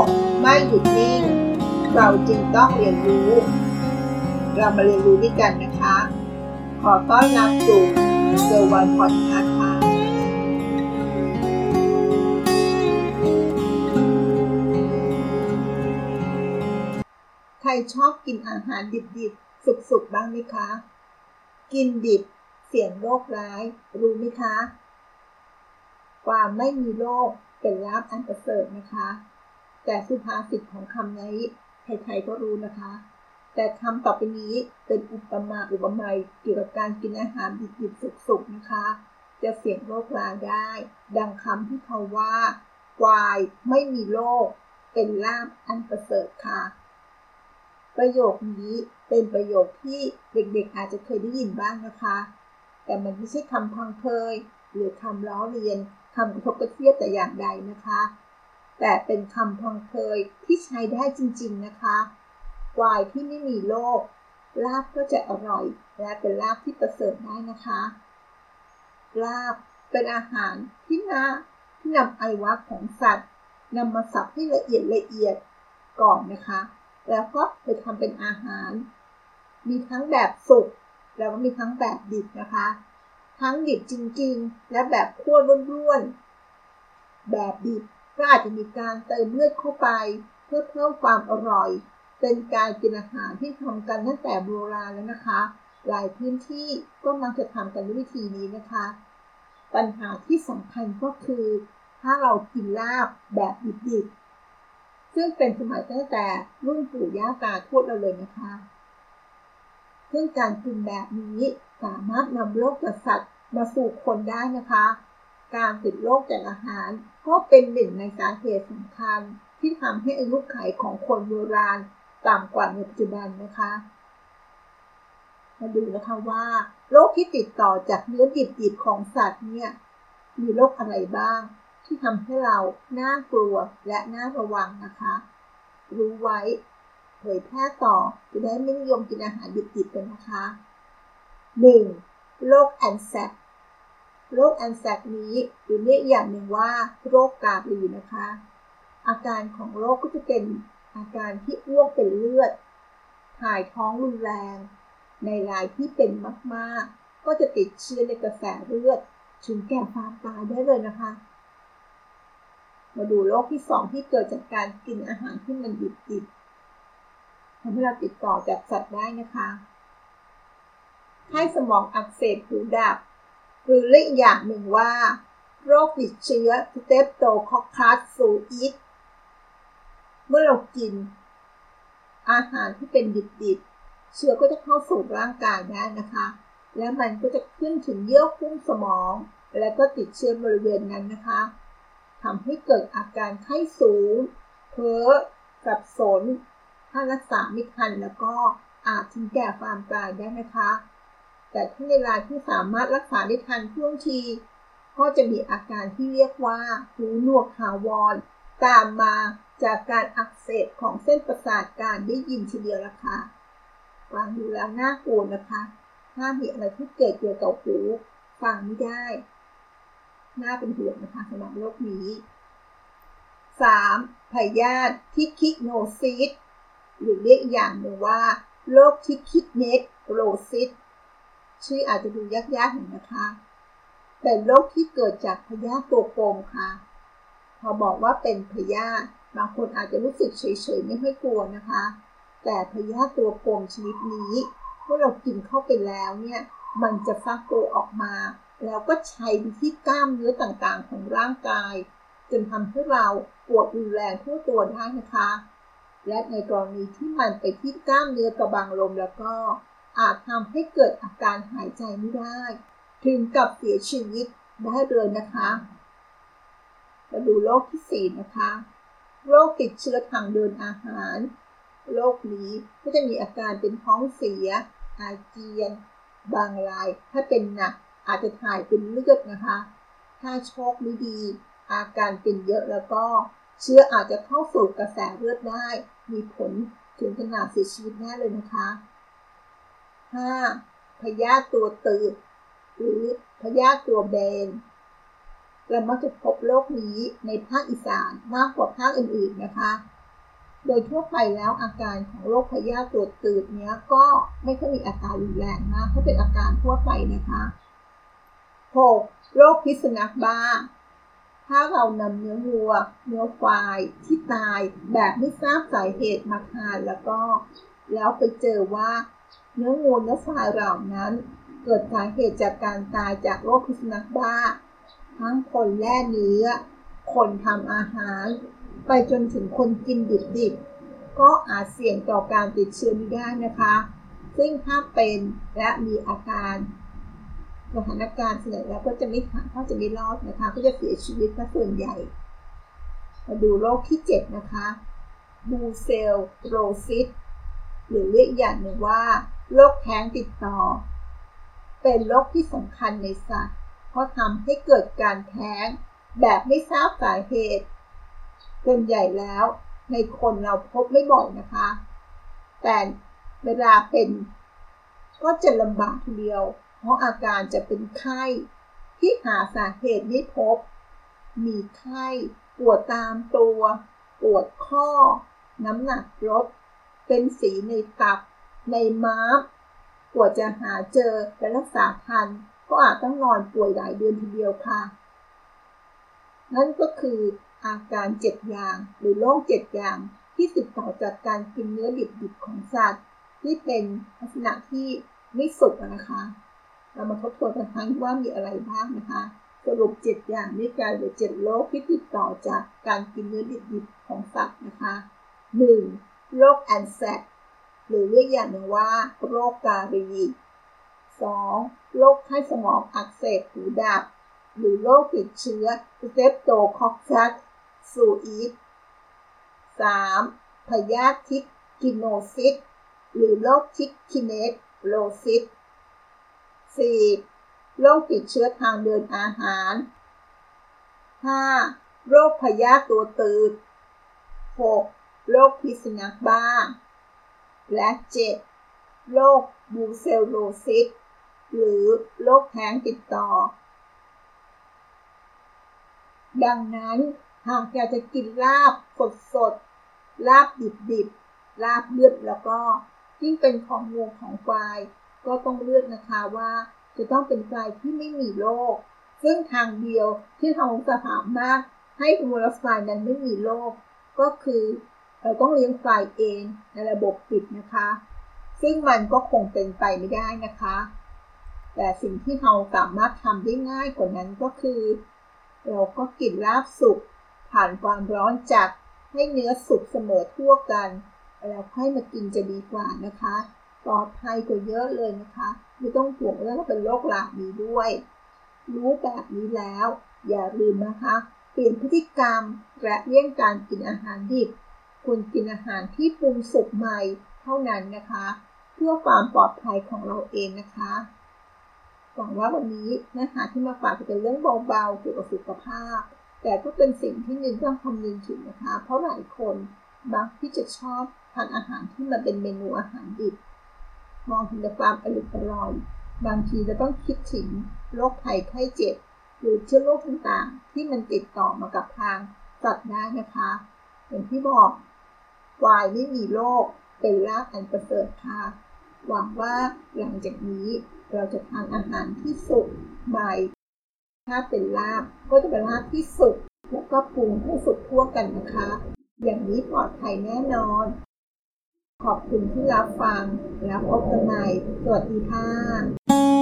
กไม่หยุดนิ่ง เราจึงต้องเรียนรู้ เรามาเรียนรู้ด้วยกันนะคะ ขอต้อนรับสู่เซอร์วันพอดคาส์ค่ะใครชอบกินอาหารดิบๆ สุกๆ บ้างไหมคะ กินดิบเสี่ยงโรคร้าย รู้ไหมคะ ความไม่มีโรคเป็นลาภอันประเสริฐนะคะ แต่สุภาษิตของคำนี้ใครๆก็รู้นะคะ แต่คำต่อไปนี้เป็นอุปมาอุปไมยเกี่ยวกับการกินอาหารดิบๆสุกๆนะคะ จะเสี่ยงโรคร้ายได้ ดังคำที่เขาว่าควายไม่มีโรคเป็นลาภอันประเสริฐค่ะ ประโยคนี้เป็นประโยคที่เด็กๆอาจจะเคยได้ยินบ้างนะคะ แต่มันไม่ใช่คำพังเพยหรือคำล้อเลียนคำกระทบกระเทียบแต่อย่างใดนะคะ แต่เป็นคำพังเพยที่ใช้ได้จริงๆนะคะ วายที่ไม่มีโรคลาบก็จะอร่อยและเป็นลาบที่ประเสริฐได้นะคะ ลาบเป็นอาหารที่นาที่นำไอวะของสัตว์นำมาสับให้ละเอียดละเอียดก่อนนะคะ แล้วก็ไปทำเป็นอาหาร มีทั้งแบบสุกแล้วก็มีทั้งแบบดิบนะคะ ทั้งดิบจริงๆ และแบบคั่วร่วนๆ แบบดิบ ก็อาจจะมีการเติมเลือดเข้าไป เพื่อเพิ่มความอร่อย เป็นการกินอาหารที่ทำกันตั้งแต่โบราณแล้วนะคะ หลายพื้นที่ก็มักจะทำกันด้วยวิธีนี้นะคะ ปัญหาที่สำคัญก็คือ ถ้าเรากินลาบแบบดิบๆซึ่งเป็นสมัยตั้งแต่รุ่นปู่ย่าตาทวดเราเลยนะคะซึ่งการกินแบบนี้สามารถนำโรคจากสัตว์มาสู่คนได้นะคะ การติดโรคจากอาหาร ก็เป็นหนึ่งในสาเหตุสำคัญ ที่ทำให้อายุขัยของคนโบราณต่ำกว่าในปัจจุบันนะคะ มาดูนะคะว่าโรคที่ติดต่อจากเนื้อดิบๆของสัตว์เนี่ยมีโรคอะไรบ้าง ที่ทำให้เราน่ากลัวและน่าระวังนะคะ รู้ไว้เผยแพร่ต่อจะได้ไม่นิยมกินอาหารดิบๆกันนะคะ 1. โรคแอนแซก โรคแอนแซกนี้หรือเรียกอย่างหนึ่งว่า โรคกาลีนะคะ อาการของโรคก็จะเป็นอาการที่อ้วกเป็นเลือด ถ่ายท้องรุนแรง ในรายที่เป็นมาก ๆ ก็จะติดเชื้อในกระแสเลือดถึงแก่ความตายได้เลยนะคะ มาดูโรคที่สองที่เกิดจากการกินอาหารที่มันดิบๆทำให้เราติดต่อจากสัตว์ได้นะคะให้สมองอักเสบหูดับ หรือเรียกอย่างหนึ่งว่า โรคติดเชื้อสเตปโตคอคัสซูอิตเมื่อเรากิน อาหารที่เป็นดิบๆ เชื้อก็จะเข้าสู่ร่างกายได้นะคะ และมันก็จะขึ้นถึงเยื่อหุ้มสมอง และก็ติดเชื้อบริเวณนั้นนะคะทำให้เกิดอาการไข้สูง เพ้อสับสน ถ้ารักษาไม่ทันแล้วก็อาจถึงแก่ความตายได้นะคะ แต่ถ้าในราที่สามารถรักษาได้ทันท่วงที ก็จะมีอาการที่เรียกว่าหูหนวกหาวร ตามมาจากการอักเสบของเส้นประสาทการได้ยินทีเดียวละค่ะฟังดูแล้วน่ากลัวนะคะ ถ้ามีอะไรที่เกิดเกี่ยวกับหูฟังไม่ได้ น่าเป็นห่วงนะคะสำหรับโรคนี้ 3. พยาธิทิคิโนซิสหรือเรียกอย่างหนึ่งว่าโรคทิคิเนตโรซิส ชื่ออาจจะดูยากๆหน่อยนะคะ เป็นโรคที่เกิดจากพยาธิตัวกลมค่ะ พอบอกว่าเป็นพยาธิบางคนอาจจะรู้สึกเฉยๆไม่ค่อยกลัวนะคะ แต่พยาธิตัวกลมชนิดนี้เมื่อเรากินเข้าไปแล้วเนี่ย มันจะฟักตัวออกมา แล้วก็ใช้ที่กล้ามเนื้อต่างๆของร่างกาย จนทำให้เราปวดรุนแรงทั่วตัวได้นะคะ และในกรณีที่มันไปที่กล้ามเนื้อกระบังลมแล้วก็ อาจทำให้เกิดอาการหายใจไม่ได้ ถึงกับเสียชีวิตได้เลยนะคะมาดูโรคที่ 4 นะคะ โรคติดเชื้อทางเดินอาหาร โรคนี้ก็จะมีอาการเป็นท้องเสีย อาเจียน บางราย ถ้าเป็นหนักอาจจะถ่ายเป็นเลือดนะคะ ถ้าโชคไม่ดี อาการเป็นเยอะแล้วก็ เชื้ออาจจะเข้าสู่กระแสเลือดได้ มีผลถึงขนาดเสียชีวิตแน่เลยนะคะ 5. พยาธิตัวตืด หรือพยาธิตัวเบนเรามักจะพบโรคนี้ในภาคอีสานมากกว่าภาคอื่นๆนะคะ โดยทั่วไปแล้วอาการของโรคพยาธิตัวตืดเนี้ยก็ไม่ค่อยมีอาการรุนแรงมากเพราะเป็นอาการทั่วไปนะคะ 6. โรคพิษสุนัขบ้า ถ้าเรานำเนื้อวัว เนื้อควายที่ตายแบบไม่ทราบสาเหตุมาทานแล้วก็ แล้วไปเจอว่า เนื้องูเนื้อควายเหล่านั้น เกิดสาเหตุจากการตายจากโรคพิษสุนัขบ้า ทั้งคนแล่เนื้อ คนทำอาหาร ไปจนถึงคนกินดิบๆ ก็อาจเสี่ยงต่อการติดเชื้อนี้ได้นะคะ ซึ่งถ้าเป็นและมีอาการสถานการณ์เสนอแล้วก็จะไม่ผ่านก็จะไม่รอดนะคะ ก็จะเสียชีวิตถ้าส่วนใหญ่ มาดูโรคที่ 7 นะคะบูเซลโรซิสหรือเรียกอย่างหนึ่งว่า โรคแท้งติดต่อ เป็นโรคที่สำคัญในสัตว์ เพราะทำให้เกิดการแท้ง แบบไม่ทราบสาเหตุส่วนใหญ่แล้วในคนเราพบไม่บ่อยนะคะ แต่เวลาเป็นก็จะลำบากทีเดียว เพราะอาการจะเป็นไข้ ที่หาสาเหตุไม่พบ มีไข้ ปวดตามตัว ปวดข้อ น้ำหนักลดเป็นสีในตับ ในม้ามกว่าจะหาเจอและรักษาทัน ก็อาจต้องนอนป่วยหลายเดือนทีเดียวค่ะ นั่นก็คืออาการเจ็ดอย่าง หรือโรคเจ็ดอย่างที่ติดต่อจากการกินเนื้อดิบๆของสัตว์ ที่เป็นลักษณะที่ไม่สุกนะคะ เรามาทบทวนกันทั้งว่ามีอะไรบ้างนะคะ สรุปเจ็ดอย่างด้วยกันหรือเจ็ดโรคที่ติดต่อจากการกินเนื้อดิบๆของสัตว์นะคะ 1. โรคแอนแซก หรือเรียกอย่างหนึ่งว่า โรคการี 2. โรคไข้สมองอักเสบหูดับ หรือโรคติดเชื้อเตปโตคอคคัสซูอีฟ 3. พยาธิทริคิโนซิสหรือโรคทริคิเนลโลซิส 4. โรคติดเชื้อทางเดินอาหาร 5. โรคพยาธิตัวตืด 6. โรคพิษสุนัขบ้า และ 7. โรคบูเซลโลซิสหรือโรคแท้งติดต่อ ดังนั้นหากอยากจะกินลาบสดสดลาบดิบดิบลาบเลือดแล้วก็ยิ่งเป็นของงูของควาย ก็ต้องเลือกนะคะว่า จะต้องเป็นควายที่ไม่มีโรคซึ่งทางเดียวที่ทางจะสามารถให้งูลควายนั้นไม่มีโรคก็คือ เราต้องเลี้ยงควายเองในระบบปิดนะคะ ซึ่งมันก็คงเป็นไปไม่ได้นะคะ แต่สิ่งที่เราสามารถทำได้ง่ายกว่านั้นก็คือ เราก็กินลาบสุกผ่านความร้อนจัดให้เนื้อสุกเสมอทั่วกันแล้วค่อยมากินจะดีกว่านะคะปลอดภัยกว่าเยอะเลยนะคะ ไม่ต้องห่วงเรื่องเป็นโรคหลากนี้ด้วย รู้แบบนี้แล้ว อย่าลืมนะคะ เปลี่ยนพฤติกรรมและเลี่ยงการกินอาหารดิบ ควรกินอาหารที่ปรุงสุกใหม่เท่านั้นนะคะ เพื่อความปลอดภัยของเราเองนะคะหวังว่าวันนี้เนื้อหาที่มาฝากจะเป็นเรื่องเบาๆเกี่ยวกับสุขภาพ แต่ก็เป็นสิ่งที่นึงต้องคำนึงถึงนะคะ เพราะหลายคนบางที่จะชอบทานอาหารที่มันเป็นเมนูอาหารดิบ มองถึงแต่ความอร่อยอร่อย บางทีจะต้องคิดถึงโรคภัยไข้เจ็บ หรือเชื้อโรคต่างๆ ที่มันติดต่อมากับทางสัตว์ได้นะคะ อย่างที่บอก วายไม่มีโรคเป็นลาบอันประเสริฐค่ะ หวังว่าหลังจากนี้เราจะทานอาหารที่สุกใหม่ ถ้าเป็นลาบก็จะเป็นลาบที่สุกแล้วก็ปรุงให้สุกทั่วกันนะคะ อย่างนี้ปลอดภัยแน่นอน ขอบคุณที่รับฟัง แล้วพบกันใหม่ สวัสดีค่ะ